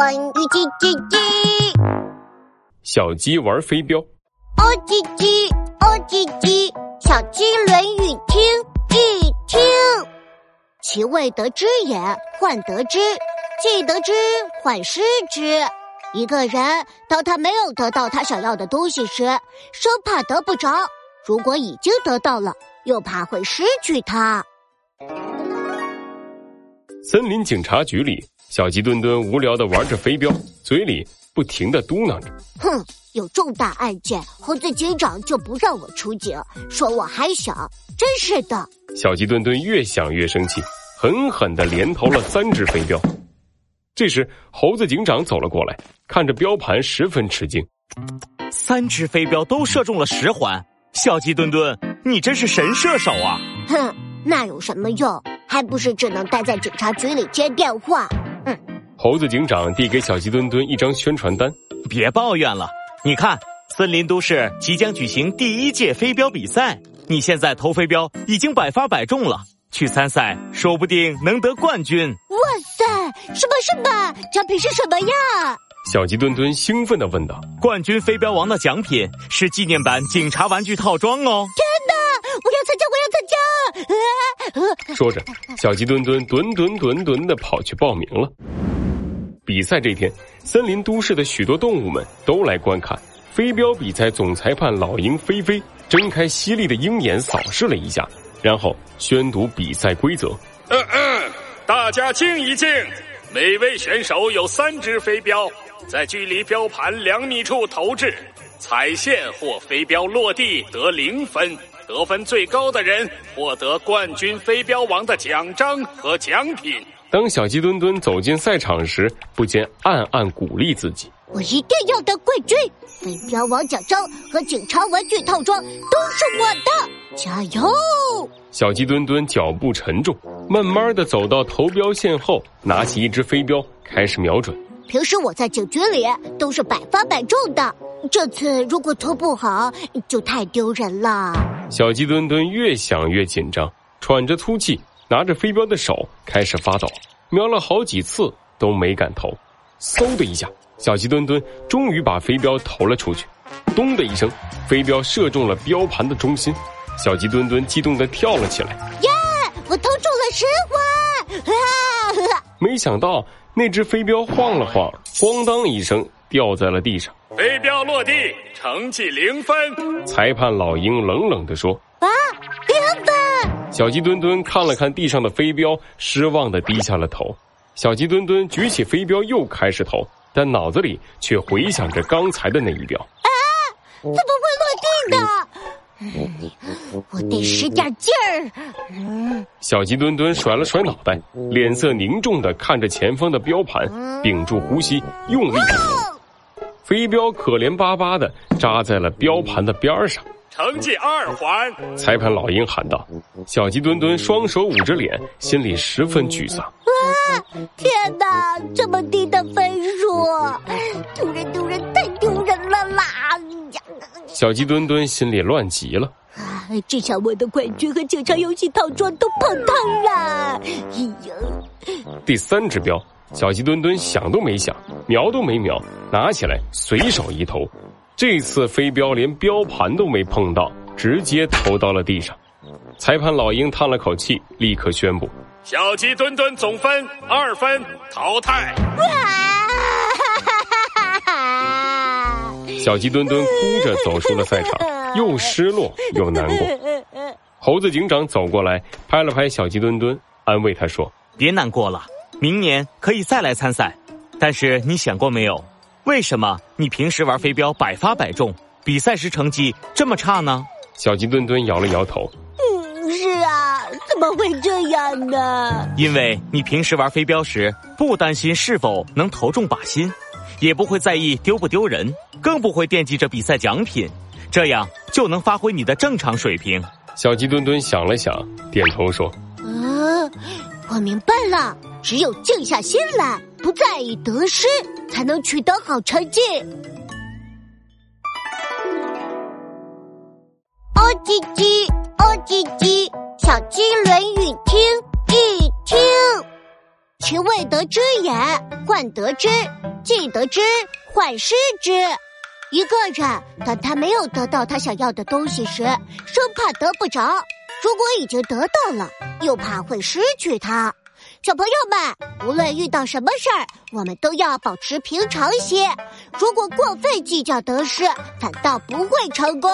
关于叽叽叽，小鸡玩飞镖。哦叽叽，哦叽叽，小鸡论语听一听。其未得之也，患得之；既得之，患失之。一个人当他没有得到他想要的东西时，生怕得不着；如果已经得到了，又怕会失去它。森林警察局里，小鸡墩墩无聊的玩着飞镖，嘴里不停的嘟囔着：“哼，有重大案件，猴子警长就不让我出警，说我还小，真是的。”小鸡墩墩越想越生气，狠狠的连投了三只飞镖。这时，猴子警长走了过来，看着标盘十分吃惊：“三只飞镖都射中了十环，小鸡墩墩，你真是神射手啊！”哼，那有什么用？还不是只能待在警察局里接电话。嗯，猴子警长递给小鸡墩墩一张宣传单，别抱怨了。你看，森林都市即将举行第一届飞镖比赛，你现在投飞镖已经百发百中了，去参赛说不定能得冠军。哇塞，什么什么奖品是什么呀？小鸡墩墩兴奋的问道。冠军飞镖王的奖品是纪念版警察玩具套装哦。天哪，我要参加，我要参加！说着，小鸡墩墩墩墩墩墩的跑去报名了。比赛这天，森林都市的许多动物们都来观看飞镖比赛。总裁判老鹰菲菲睁开犀利的鹰眼，扫视了一下，然后宣读比赛规则：“嗯嗯，大家静一静。每位选手有三只飞镖，在距离标盘两米处投掷，踩线或飞镖落地得零分。”得分最高的人获得冠军飞镖王的奖章和奖品。当小鸡墩墩走进赛场时，不禁暗暗鼓励自己：“我一定要得冠军！飞镖王奖章和警察玩具套装都是我的！加油！”小鸡墩墩脚步沉重，慢慢的走到投标线后，拿起一只飞镖，开始瞄准。平时我在警局里都是百发百中的，这次如果投不好，就太丢人了。小鸡墩墩越想越紧张，喘着粗气，拿着飞镖的手开始发抖，瞄了好几次都没敢投。嗖的一下，小鸡墩墩终于把飞镖投了出去，咚的一声，飞镖射中了标盘的中心。小鸡墩墩激动的跳了起来，耶！我投中了十环！没想到那只飞镖晃了晃，咣当一声掉在了地上。飞镖落地，成绩零分。裁判老鹰冷冷的说：“啊，零分！”小鸡墩墩看了看地上的飞镖，失望的低下了头。小鸡墩墩举起飞镖又开始投，但脑子里却回想着刚才的那一镖。啊，怎么会落地的？我得使点劲儿。小鸡墩墩甩了甩脑袋，脸色凝重的看着前方的标盘，屏住呼吸，用力。飞镖可怜巴巴的扎在了标盘的边上，成绩二环。裁判老鹰喊道：“小鸡墩墩双手捂着脸，心里十分沮丧。啊！天哪，这么低的分数，丢人丢人，太丢人了啦！”小鸡墩墩心里乱极了。啊！这下我的冠军和警察游戏套装都泡汤了。哎呀！第三只标。小鸡墩墩想都没想，瞄都没瞄，拿起来随手一投，这次飞镖连标盘都没碰到，直接投到了地上。裁判老鹰叹了口气，立刻宣布：小鸡墩墩总分二分，淘汰。小鸡墩墩哭着走出了赛场，又失落又难过。猴子警长走过来，拍了拍小鸡墩墩，安慰他说：“别难过了。”明年可以再来参赛，但是你想过没有，为什么你平时玩飞镖百发百中，比赛时成绩这么差呢？小鸡墩墩摇了摇头。嗯，是啊，怎么会这样呢？因为你平时玩飞镖时不担心是否能投中靶心，也不会在意丢不丢人，更不会惦记着比赛奖品，这样就能发挥你的正常水平。小鸡墩墩想了想，点头说：“嗯，我明白了。”只有静下心来，不在意得失，才能取得好成绩。哦唧唧，哦唧唧，小鸡论语听一听。其未得之也，患得之；既得之，患失之。一个人当他没有得到他想要的东西时，生怕得不着；如果已经得到了，又怕会失去它。小朋友们，无论遇到什么事儿，我们都要保持平常心。如果过分计较得失，反倒不会成功。